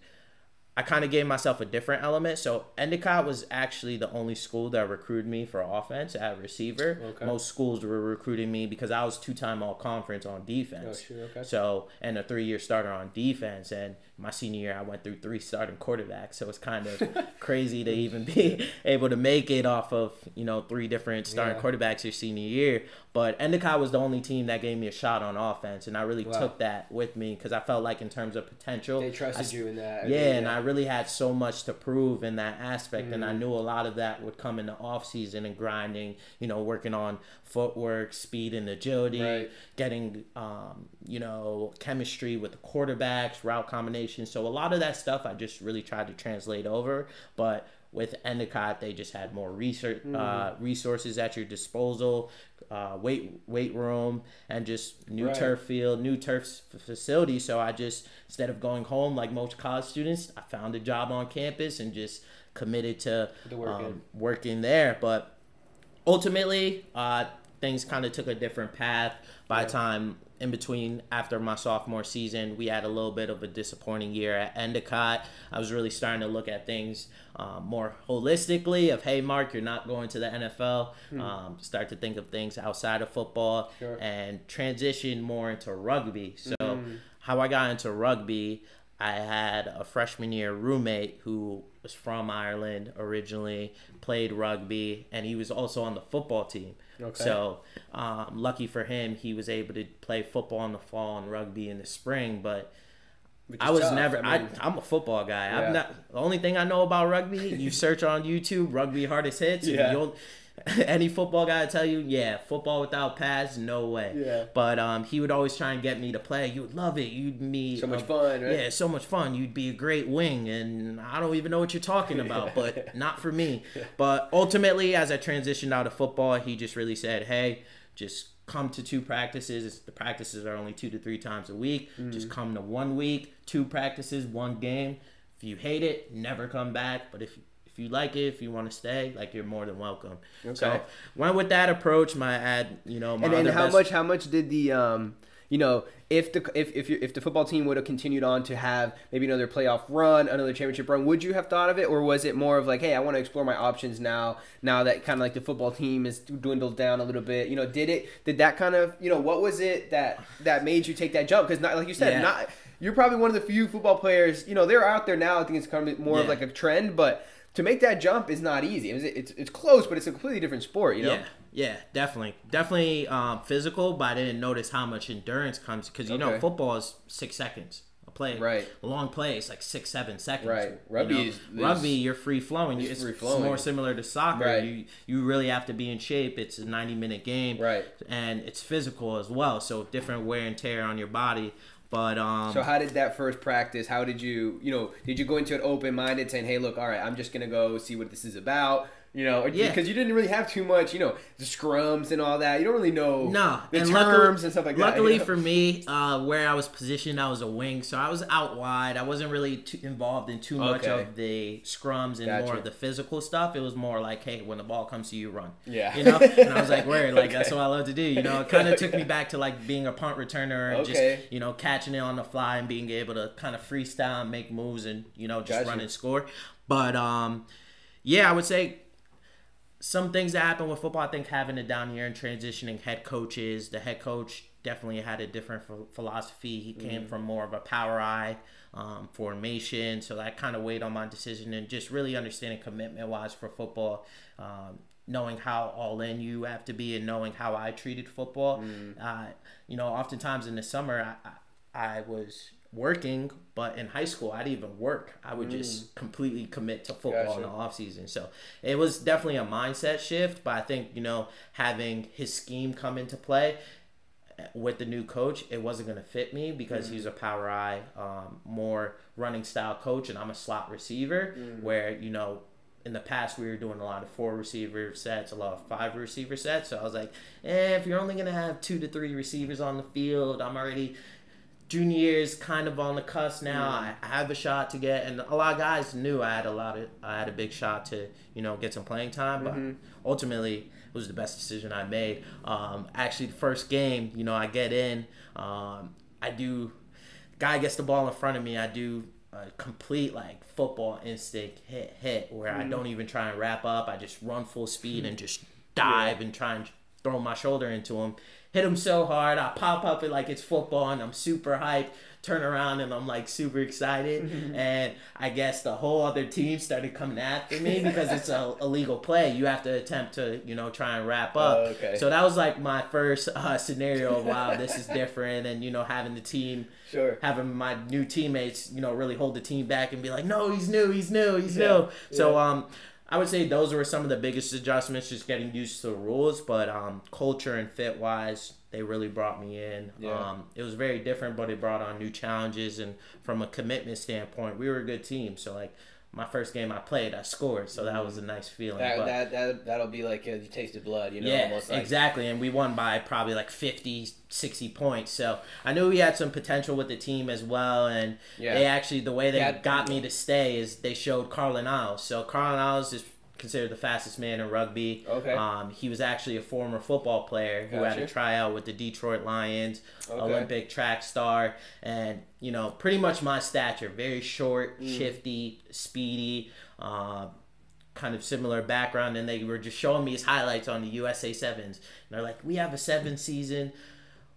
I kind of gave myself a different element. So Endicott was actually the only school that recruited me for offense at receiver. Okay. Most schools were recruiting me because I was two time all conference on defense. Oh, shit, okay. So and a three year starter on defense. And my senior year, I went through three starting quarterbacks. So it's kind of crazy to even be able to make it off of you know three different starting Yeah. quarterbacks your senior year. But Endicott was the only team that gave me a shot on offense, and I really Wow. took that with me because I felt like in terms of potential, They trusted s- you in that. yeah, and I really had so much to prove in that aspect, and Mm-hmm. I knew a lot of that would come in the off season and grinding. You know, working on footwork, speed, and agility, Right. getting um, you know chemistry with the quarterbacks, route So a lot of that stuff I just really tried to translate over, but. With Endicott, they just had more research Mm-hmm. uh, resources at your disposal, uh, weight weight room, and just new Right. turf field, new turf f- facility. So I just instead of going home like most college students, I found a job on campus and just committed to working. um, working there. But ultimately, uh, things kind of took a different path. By the time in between after my sophomore season, we had a little bit of a disappointing year at Endicott. I was really starting to look at things um, more holistically. Of hey, Mark, you're not going to the NFL. Um, start to think of things outside of football Sure. and transition more into rugby. So how I got into rugby, I had a freshman year roommate who was from Ireland originally, played rugby, and he was also on the football team. Okay. So, um, lucky for him, he was able to play football in the fall and rugby in the spring. But I was tough. never. I, mean, I'm a football guy. Yeah. I'm not. The only thing I know about rugby, you search on YouTube, rugby hardest hits. and Yeah. You'll, any football guy tell you, yeah, football without pads, no way. Yeah. But um, he would always try and get me to play. You would love it. You'd be So much a- fun, right? Yeah, so much fun. You'd be a great wing, and I don't even know what you're talking about, but not for me. But ultimately, as I transitioned out of football, he just really said, "Hey, just come to two practices. The practices are only two to three times a week. Just Mm-hmm. come to one week, two practices, one game. If you hate it, never come back. But if if you like it, if you want to stay, like you're more than welcome." Okay. So went with that approach. My ad, you know, my and then how best- much how much did the um you know if the if if, you, if the football team would have continued on to have maybe another playoff run another championship run would you have thought of it or was it more of like hey i want to explore my options now now that kind of like the football team is dwindled down a little bit you know did it did that kind of you know what was it that that made you take that jump because not like you said Yeah. not you're probably one of the few football players you know they're out there now i think it's kind of more of like a trend but to make that jump is not easy it's, it's, it's close but it's a completely different sport you know Yeah, yeah, definitely, definitely um, physical. But I didn't notice how much endurance comes because you know football is six seconds. A play, Right. A long play is like six, seven seconds. Right. you Rugby know? is- rugby. You're free flowing. it's free flowing. more similar to soccer. Right. You you really have to be in shape. It's a 90 minute game. Right. And it's physical as well. So different wear and tear on your body. But um, So how did that first practice? How did you, you know, did you go into it open minded, saying, "Hey, look, all right, I'm just gonna go see what this is about," you know, Yeah. because you didn't really have too much, you know, the scrums and all that. You don't really know No, the and terms luckily, and stuff like that. luckily you know? for me, uh, where I was positioned, I was a wing, so I was out wide. I wasn't really too involved in too much Okay. of the scrums and Gotcha. more of the physical stuff. It was more like, hey, when the ball comes to you, run. Yeah. you know. And I was like, where? like that's what I love to do. You know, it kind of took me back to like being a punt returner and Okay. just you know catching it on the fly and being able to kind of freestyle and make moves and you know just Gotcha. run and score. But um, yeah, I would say some things that happen with football, I think having it down here and transitioning head coaches, the head coach definitely had a different ph- philosophy. He came from more of a power I um, formation, so that kind of weighed on my decision and just really understanding commitment wise for football. Um, knowing how all in you have to be and knowing how I treated football. Uh, you know, oftentimes in the summer, I, I, I was working, but in high school, I didn't even work. I would just completely commit to football in the Gotcha. off season. So it was definitely a mindset shift, but I think, you know, having his scheme come into play uh, with the new coach, it wasn't going to fit me because he's a power I, um, more running style coach, and I'm a slot receiver where, you know, in the past we were doing a lot of four receiver sets, a lot of five receiver sets. So I was like, eh, if you're only gonna have two to three receivers on the field, I'm already junior year is kind of on the cusp now. I, I have a shot to get, and a lot of guys knew I had a lot of, I had a big shot to, you know, get some playing time. But ultimately, it was the best decision I made. Um, actually, the first game, you know, I get in, um, I do, guy gets the ball in front of me, I do a complete like football instinct hit hit where I don't even try and wrap up. I just run full speed and just dive and try and throw my shoulder into him. Hit him so hard, I pop up it like it's football, and I'm super hyped. Turn around and I'm like super excited, and I guess the whole other team started coming after me because it's a illegal play. You have to attempt to you know try and wrap up. Oh, okay. So that was like my first uh, scenario. of, Wow, this is different, and you know having the team Sure. having my new teammates, you know, really hold the team back and be like, no, he's new, he's new, he's Yeah, new. So, yeah. um, I would say those were some of the biggest adjustments, just getting used to the rules. But um, culture and fit wise, they really brought me in. Yeah. Um, it was very different, but it brought on new challenges. And from a commitment standpoint, we were a good team. So, like, my first game I played, I scored. So that was a mm. nice feeling. That, but, that that that'll be like a taste of blood, you know, yeah, like exactly. And we won by probably like 50, 60 points. So I knew we had some potential with the team as well. And Yeah. they actually, the way they Yeah. got me to stay is they showed Carlin Isles. So Carlin Isles is considered the fastest man in rugby. Okay. Um, he was actually a former football player who had a tryout with the Detroit Lions, Okay. Olympic track star, and you know, pretty much my stature, very short, Mm. shifty, speedy. Uh, kind of similar background and they were just showing me his highlights on the USA sevens. And they're like, We have a seven season.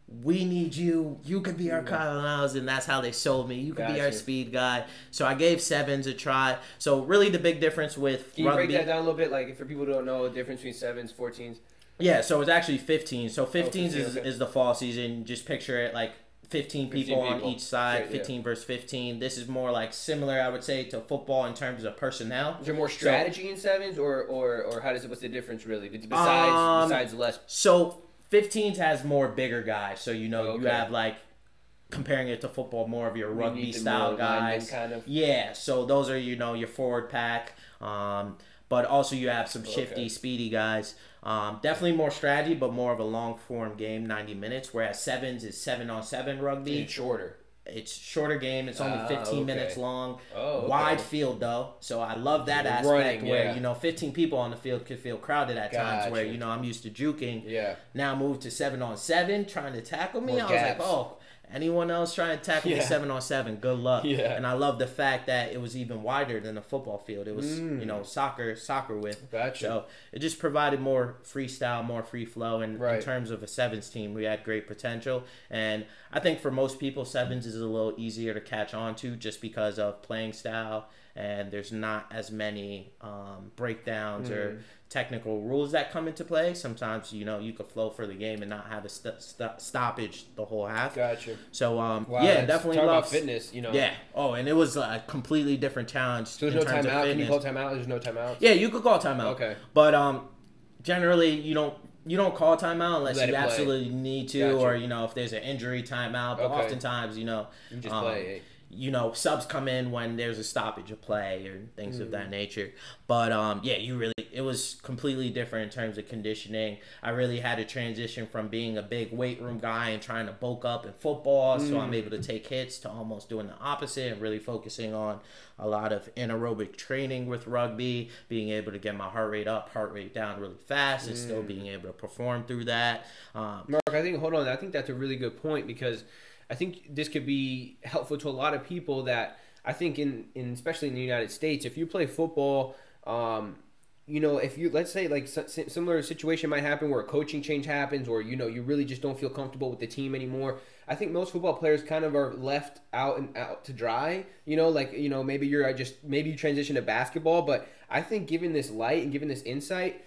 We need you. You could be our Carlin Isles, and that's how they sold me. You could be our speed guy. So I gave sevens a try. So really, the big difference with Can you rugby, break that down a little bit, like for people who don't know the difference between sevens, fourteens? yeah. So it's actually fifteen. So 15s 15, is, okay. is the fall season. Just picture it like 15 people, 15 on each side, Sure, yeah. 15 versus 15. This is more like similar, I would say, to football in terms of personnel. Is there more strategy in sevens, or or or how does it? What's the difference really? Besides Um, besides less. So 15s has more bigger guys. So you know you Okay. have like comparing it to football, more of your rugby style guys. kind of. Yeah. So those are you know your forward pack. Um, but also you have some shifty, Okay. speedy guys. Um, definitely more strategy, but more of a long form game, 90 minutes. Whereas sevens is seven on seven rugby. It's shorter. It's shorter game. It's only Ah, 15 okay. minutes long. Oh, okay. Wide field though, so I love that aspect running, where yeah. you know 15 people on the field could feel crowded at times. Where you know I'm used to juking. Yeah. Now move to seven on seven, trying to tackle me. More I was like, oh, anyone else trying to tackle me Yeah. seven on seven? Good luck. Yeah. And I love the fact that it was even wider than a football field. It was you know soccer soccer width. Mm. Gotcha. So it just provided more freestyle, more free flow. And in terms of a sevens team, we had great potential. And I think for most people, sevens is a little easier to catch on to just because of playing style. And there's not as many um, breakdowns Mm. or technical rules that come into play. Sometimes, you know, you could flow for the game and not have a st- st- stoppage the whole half. Gotcha. So, um, Wow, yeah, definitely talk about fitness. You know. Yeah. Oh, and it was a completely different challenge. So there's in no terms of timeout. Can you call timeout? There's no timeout. Yeah, you could call timeout. Okay. But um, generally you don't you don't call timeout unless Let you absolutely need to, Gotcha. or you know if there's an injury timeout. But Okay. oftentimes, you know, You just um, play. You know, subs come in when there's a stoppage of play or things of Mm. that nature. But um, yeah, you really it was completely different in terms of conditioning. I really had to transition from being a big weight room guy and trying to bulk up in football, so Mm. I'm able to take hits to almost doing the opposite and really focusing on a lot of anaerobic training with rugby, being able to get my heart rate up, heart rate down really fast, and Mm. still being able to perform through that. Um, Mark, I think hold on. I think that's a really good point because I think this could be helpful to a lot of people that I think in, in especially in the United States, if you play football, um, you know, if you let's say like similar situation might happen where a coaching change happens, or you know you really just don't feel comfortable with the team anymore. I think most football players kind of are left out and out to dry. You know, like you know maybe you're just maybe you transition to basketball, but I think given this light and given this insight,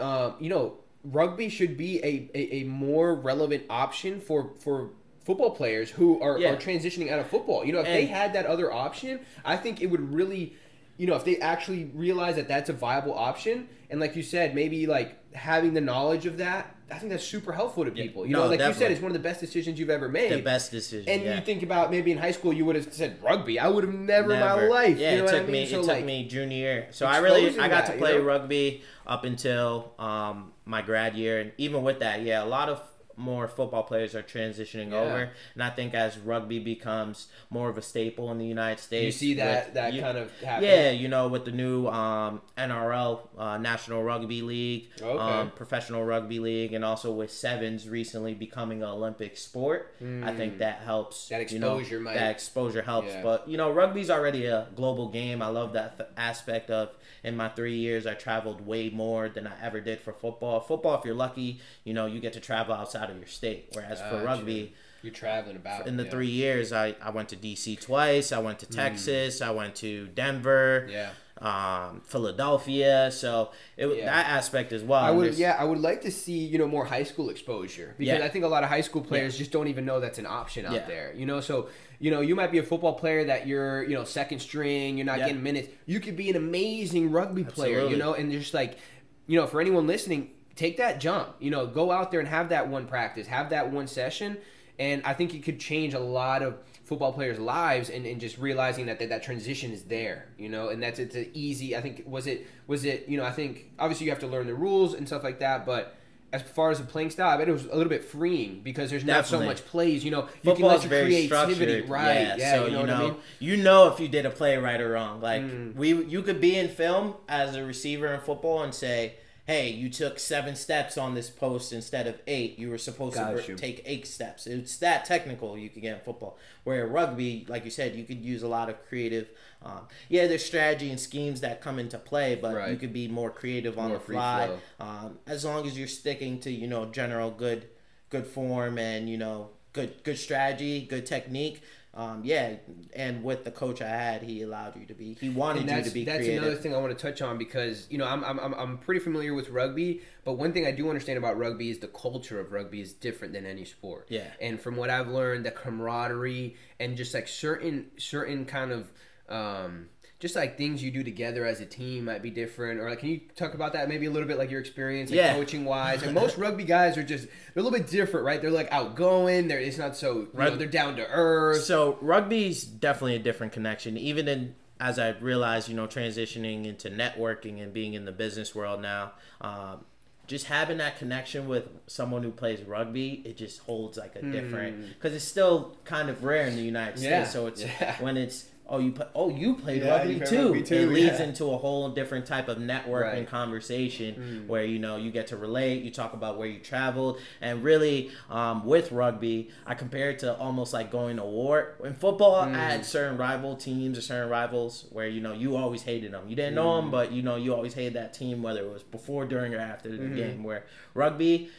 um, you know, rugby should be a, a, a more relevant option for for football players who are, Yeah. are transitioning out of football. You know, if And- they had that other option, I think it would really, you know, if they actually realize that that's a viable option, and like you said, maybe like having the knowledge of that, I think that's super helpful to people. You No, know, like you said, it's one of the best decisions you've ever made. The best decision. And yeah. you think about maybe in high school you would have said rugby. I would have never, in my life. Yeah, you know it took I mean? me. So, it took like, me junior year. So I really I got that, to you play know? rugby up until um, my grad year, and even with that, yeah, a lot of more football players are transitioning Yeah. over, and I think as rugby becomes more of a staple in the United States, you see that with- that you- kind of happen. yeah, you know, with the new um, NRL, uh, National Rugby League, Okay. um, Professional Rugby League, and also with sevens recently becoming an Olympic sport, I think that helps. Hmm. That you know, exposure might- that exposure helps. Yeah. But you know, rugby's already a global game. I love that th- aspect of. In my three years, I traveled way more than I ever did for football. Football, if you're lucky, you know, you get to travel outside of your state. Whereas for rugby, You're traveling about in the yeah. three years, I, I went to DC twice. I went to Texas. I went to Denver. Hmm. Yeah. Um, Philadelphia. So it Yeah. that aspect as well. I would, there's- yeah, I would like to see you know more high school exposure because Yeah. I think a lot of high school players just don't even know that's an option out Yeah. there. You know, so you know you might be a football player that you're you know second string, you're not Yeah. getting minutes. You could be an amazing rugby player, you know, and just like you know for anyone listening, take that jump. You know, go out there and have that one practice, have that one session, and I think it could change a lot of football players' lives and, and just realizing that, that that transition is there, you know, and that's it's an easy. I think was it was it you know I think obviously you have to learn the rules and stuff like that, but as far as the playing style, I bet it was a little bit freeing because there's not so much plays. You know, you can Football's let your very creativity structured, right. Yeah, Yeah, so you know what I mean. you know if you did a play right or wrong. Like Mm. we, you could be in film as a receiver in football and say, "Hey, you took seven steps on this post instead of eight. You were supposed Got to you. take eight steps." It's that technical you could get in football. Where in rugby, like you said, you could use a lot of creative. Um, yeah, there's strategy and schemes that come into play, but Right. you could be more creative on More the fly. Um, as long as you're sticking to you know general good good form and you know good good strategy, good technique. Um, yeah, and with the coach I had, he allowed you to be. He wanted you to be that's creative. another thing I want to touch on because you know I'm, I'm I'm- I'm pretty familiar with rugby, but one thing I do understand about rugby is the culture of rugby is different than any sport. Yeah. And from what I've learned, the camaraderie and just like certain certain kind of um, just like things you do together as a team might be different. Or like, can you talk about that maybe a little bit, like your experience, like Yeah. coaching wise? And most rugby guys are just they're a little bit different, right? They're like outgoing. They're it's not so you know, they're down to earth. So rugby's definitely a different connection. Even in as I realized, you know, transitioning into networking and being in the business world now, um, just having that connection with someone who plays rugby, it just holds like a different because it's still kind of rare in the United States. Yeah, So it's yeah. when it's oh you play, oh you played Yeah, rugby, you too. rugby too, It leads yeah. into a whole different type of network Right. and conversation mm. where you know you get to relate. You talk about where you traveled, and really um, with rugby, I compare it to almost like going to war. In football, I mm. had certain rival teams or certain rivals where you know you always hated them. You didn't know them, mm. but you know you always hated that team, whether it was before, during, or after the mm-hmm. game. Where rugby.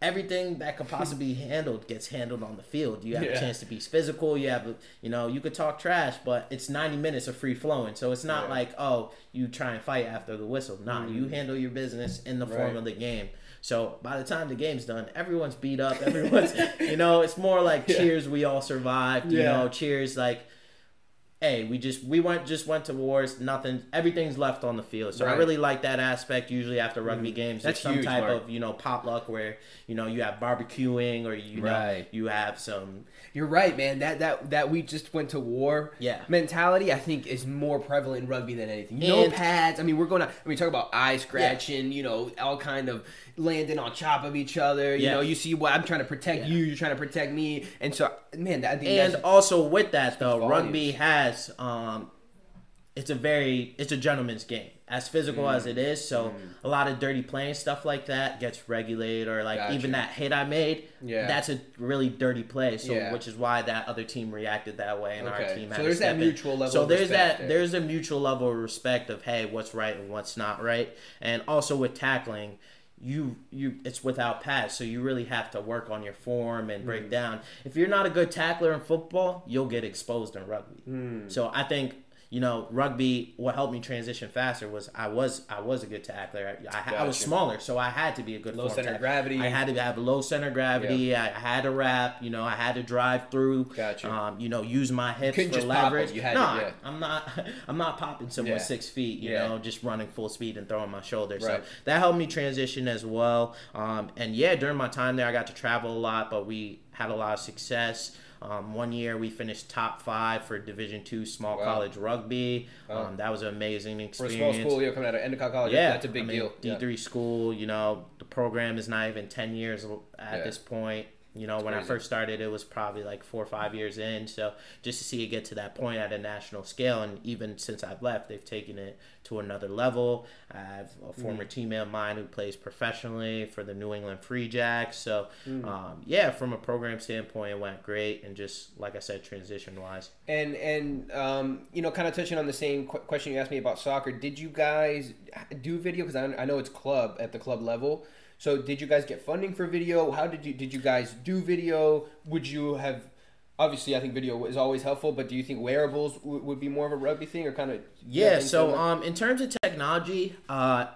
Everything that could possibly be handled gets handled on the field. You have Yeah. a chance to be physical. You have, a, you know, you could talk trash, but it's ninety minutes of free flowing. So it's not Yeah. like, oh, you try and fight after the whistle. Nah, you mm. handle your business in the form Right. of the game. So by the time the game's done, everyone's beat up. Everyone's, you know, it's more like cheers. We all survived. You know, cheers like. Hey, we just we went just went to wars. Nothing, everything's left on the field. So I Right. Mm. really like that aspect. Usually after rugby games, That's some huge, type Mark. of you know potluck where you know you have barbecuing or you know Right. you have some You're right, man. That that that we just went to war. Yeah. Mentality, I think, is more prevalent in rugby than anything. No And- pads. I mean, we're going to. I mean, talk about eye scratching. You know, all kind of landing on top of each other. You Yeah. know, you see what I'm trying to protect Yeah. you. You're trying to protect me. And so, man, that, I think and also with that though volumes. rugby has um it's a very it's a gentleman's game as physical Mm. as it is so a lot of dirty playing stuff like that gets regulated or like Gotcha. even that hit i made Yeah. that's a really dirty play so Yeah. which is why that other team reacted that way and our team So there's that in. mutual level so of there's respect that there. there's a mutual level of respect of hey what's right and what's not right and also with tackling you you it's without pads so you really have to work on your form and Mm. break down if you're not a good tackler in football you'll get exposed in rugby Mm. so i think you know rugby what helped me transition faster was i was i was a good tackler i, I, I was smaller so i had to be a good Low center tackler. gravity. i had to have low center of gravity I, I had to wrap you know i had to drive through Gotcha. um, you know use my hips for leverage You had no yeah. i'm not i'm not popping someone Yeah. six feet you know just running full speed and throwing my shoulder Right. so that helped me transition as well um, and yeah during my time there i got to travel a lot but we had a lot of success um, one year we finished top five for division two small Wow. college rugby Wow. um, that was an amazing experience. For a small school, you're coming out of Endicott College. yeah, that's a big I mean, deal. D Yeah. three school, you know, the program is not even ten years at Yeah. this point. You know, when I first started, it was probably like four or five years in. So just to see it get to that point at a national scale, and even since I've left, they've taken it to another level. I have a former Mm. teammate of mine who plays professionally for the New England Free Jacks. So Mm. um, yeah, from a program standpoint, it went great, and just like I said, transition wise. And and um, you know, kind of touching on the same qu- question you asked me about soccer. Did you guys do video? Because I, I know it's club at the club level. So did you guys get funding for video? How did you did you guys do video? Would you have? Obviously, I think video is always helpful, but do you think wearables w- would be more of a rugby thing, or kind of? Yeah, so um, in terms of technology, uh,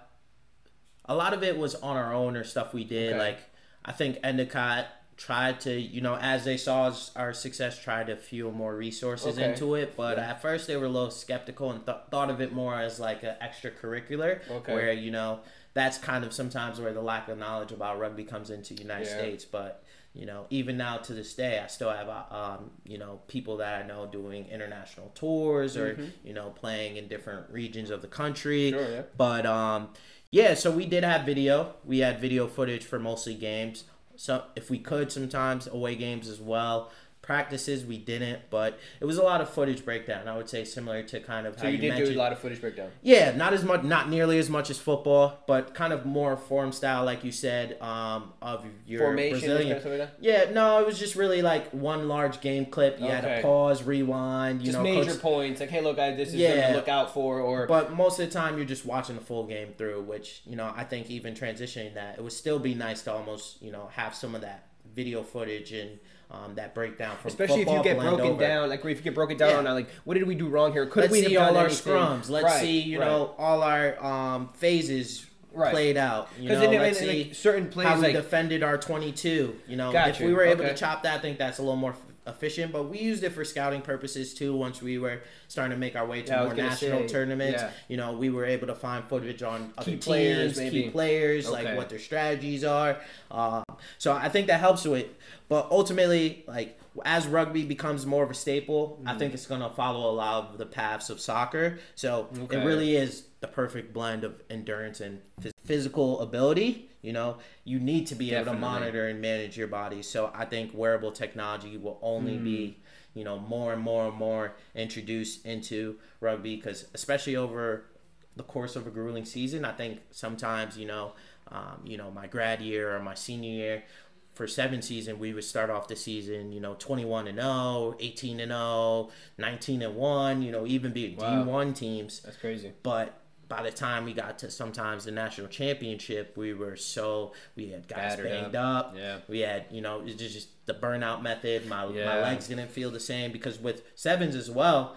a lot of it was on our own or stuff we did. Okay. Like I think Endicott tried to, you know, as they saw our success, tried to fuel more resources Okay. into it. But Yeah. at first, they were a little skeptical and th- thought of it more as like an extracurricular, Okay. where you know that's kind of sometimes where the lack of knowledge about rugby comes into the United Yeah. States. But you know, even now to this day, I still have uh, um, you know people that I know doing international tours or you know playing in different regions of the country. Sure, yeah. But um, yeah, so we did have video. We had video footage for mostly games. So if we could, sometimes away games as well. Practices we didn't, but it was a lot of footage breakdown. I would say similar to kind of So how you you, did mentioned. do a lot of footage breakdown. Yeah, not as much, not nearly as much as football, but kind of more form style, like you said, um, of your Formation, this kind Brazilian. of? Yeah, no, it was just really like one large game clip. You had to pause, rewind. You Just know, major coach- points, like hey, look, guys, this is Yeah. something to look out for, or but most of the time, you're just watching the full game through, which you know I think even transitioning that it would still be nice to almost you know have some of that video footage and um, that breakdown from especially if you get broken over. down, like if you get broken down Yeah. on like what did we do wrong here? Could Let's we see all our anything? scrums. Let's Right, see you right. know all our um, phases Right. played out. You Because know, then, let's and, see like, certain plays how we like defended our 22. You know, if we were able okay. to chop that, I think that's a little more efficient. But we used it for scouting purposes too. Once we were starting to make our way to Yeah, more national say, tournaments, yeah. you know, we were able to find footage on other Key players, teams, maybe. key players, Okay. like what their strategies are. Um, so I think that helps with. But ultimately, like as rugby becomes more of a staple, Mm-hmm. I think it's gonna follow a lot of the paths of soccer. So Okay. it really is the perfect blend of endurance and phys- physical ability. You know, you need to be able to monitor and manage your body. So I think wearable technology will only be, Mm. you know, more and more and more introduced into rugby because especially over the course of a grueling season, I think sometimes, you know, um, you know, my grad year or my senior year, for seven season, we would start off the season, you know, 21 and 0, 18 and 0, 19 and 1, you know, even be Wow. D1 teams. that's crazy. But by the time we got to sometimes the national championship, we were so we had guys Battered banged up. Yeah. We had you know it's just the burnout method. My my legs didn't feel the same because with sevens as well,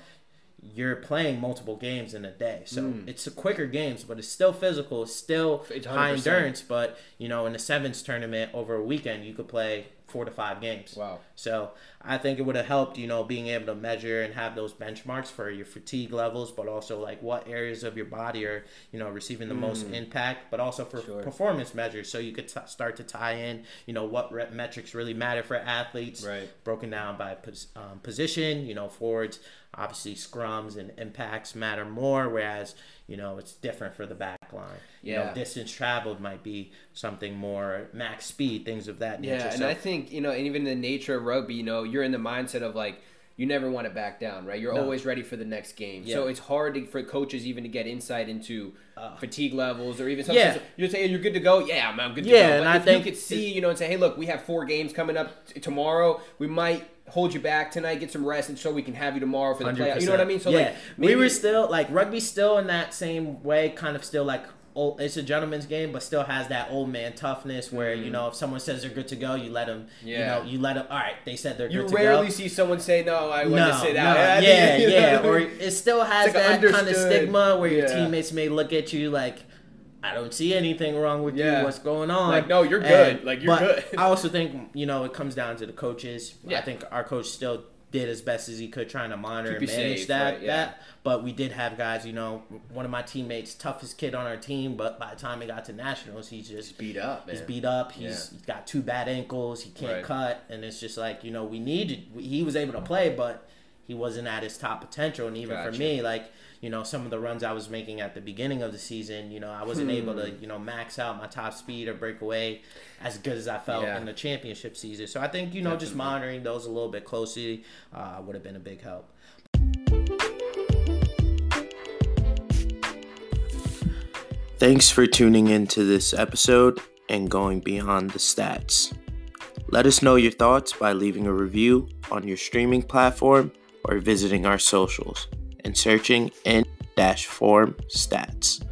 you're playing multiple games in a day, so hmm. it's a quicker games, but it's still physical. It's still It's high 100%. endurance. But you know in the sevens tournament over a weekend, you could play four to five games. Wow. So I think it would have helped, you know, being able to measure and have those benchmarks for your fatigue levels, but also like what areas of your body are, you know, receiving the most impact, but also for Mm. Sure. performance measures. So you could t- start to tie in, you know, what rep metrics really matter for athletes, Right. broken down by pos- um, position. You know, forwards, obviously scrums and impacts matter more, whereas you know it's different for the back line. You Yeah. know, distance traveled might be something more max speed, things of that nature. Yeah, and So- I think you know, and even the nature of rugby, you know, you're in the mindset of like, you never want to back down, right? You're No. always ready for the next game. Yeah. So it's hard to, for coaches even to get insight into fatigue levels or even Uh. Yeah. you say hey, you're good to go. Yeah, I'm, I'm good to Yeah, go. and But I if think you could see, you know, and say, hey, look, we have four games coming up t- tomorrow. We might hold you back tonight, get some rest, and so we can have you tomorrow for the playoff. You know what I mean? So yeah, like, we were still like rugby's still in that same way, kind of still like old. It's a gentleman's game, but still has that old man toughness where you know if someone says they're good to go, you let them. Mm-hmm. Yeah. You know, you let them. All right, they said they're You good to go. You rarely see someone say no. I want no, to sit no, out. Yeah, know yeah, or it still has like that kind of stigma where your Yeah. teammates may look at you like, I don't see anything wrong with Yeah. you. What's going on? Like, no, you're good. Like, you're but good. I also think you know it comes down to the coaches. Yeah. I think our coach still did as best as he could trying to monitor Keep and manage safe, that right, yeah. that. But we did have guys, you know, one of my teammates, toughest kid on our team, but by the time he got to nationals, he's just beat up, man. He's beat up. He's, Yeah. he's got two bad ankles. He can't Right. cut, and it's just like you know we needed. He was able to play, but he wasn't at his top potential. And even for me, like you know, some of the runs I was making at the beginning of the season, you know, I wasn't able Hmm. to you know max out my top speed or break away as good as I felt Yeah. in the championship season. So I think you know just monitoring those a little bit closely uh, would have been a big help. Thanks for tuning in to this episode and going beyond the stats. Let us know your thoughts by leaving a review on your streaming platform or visiting our socials and searching in dash Form Stats.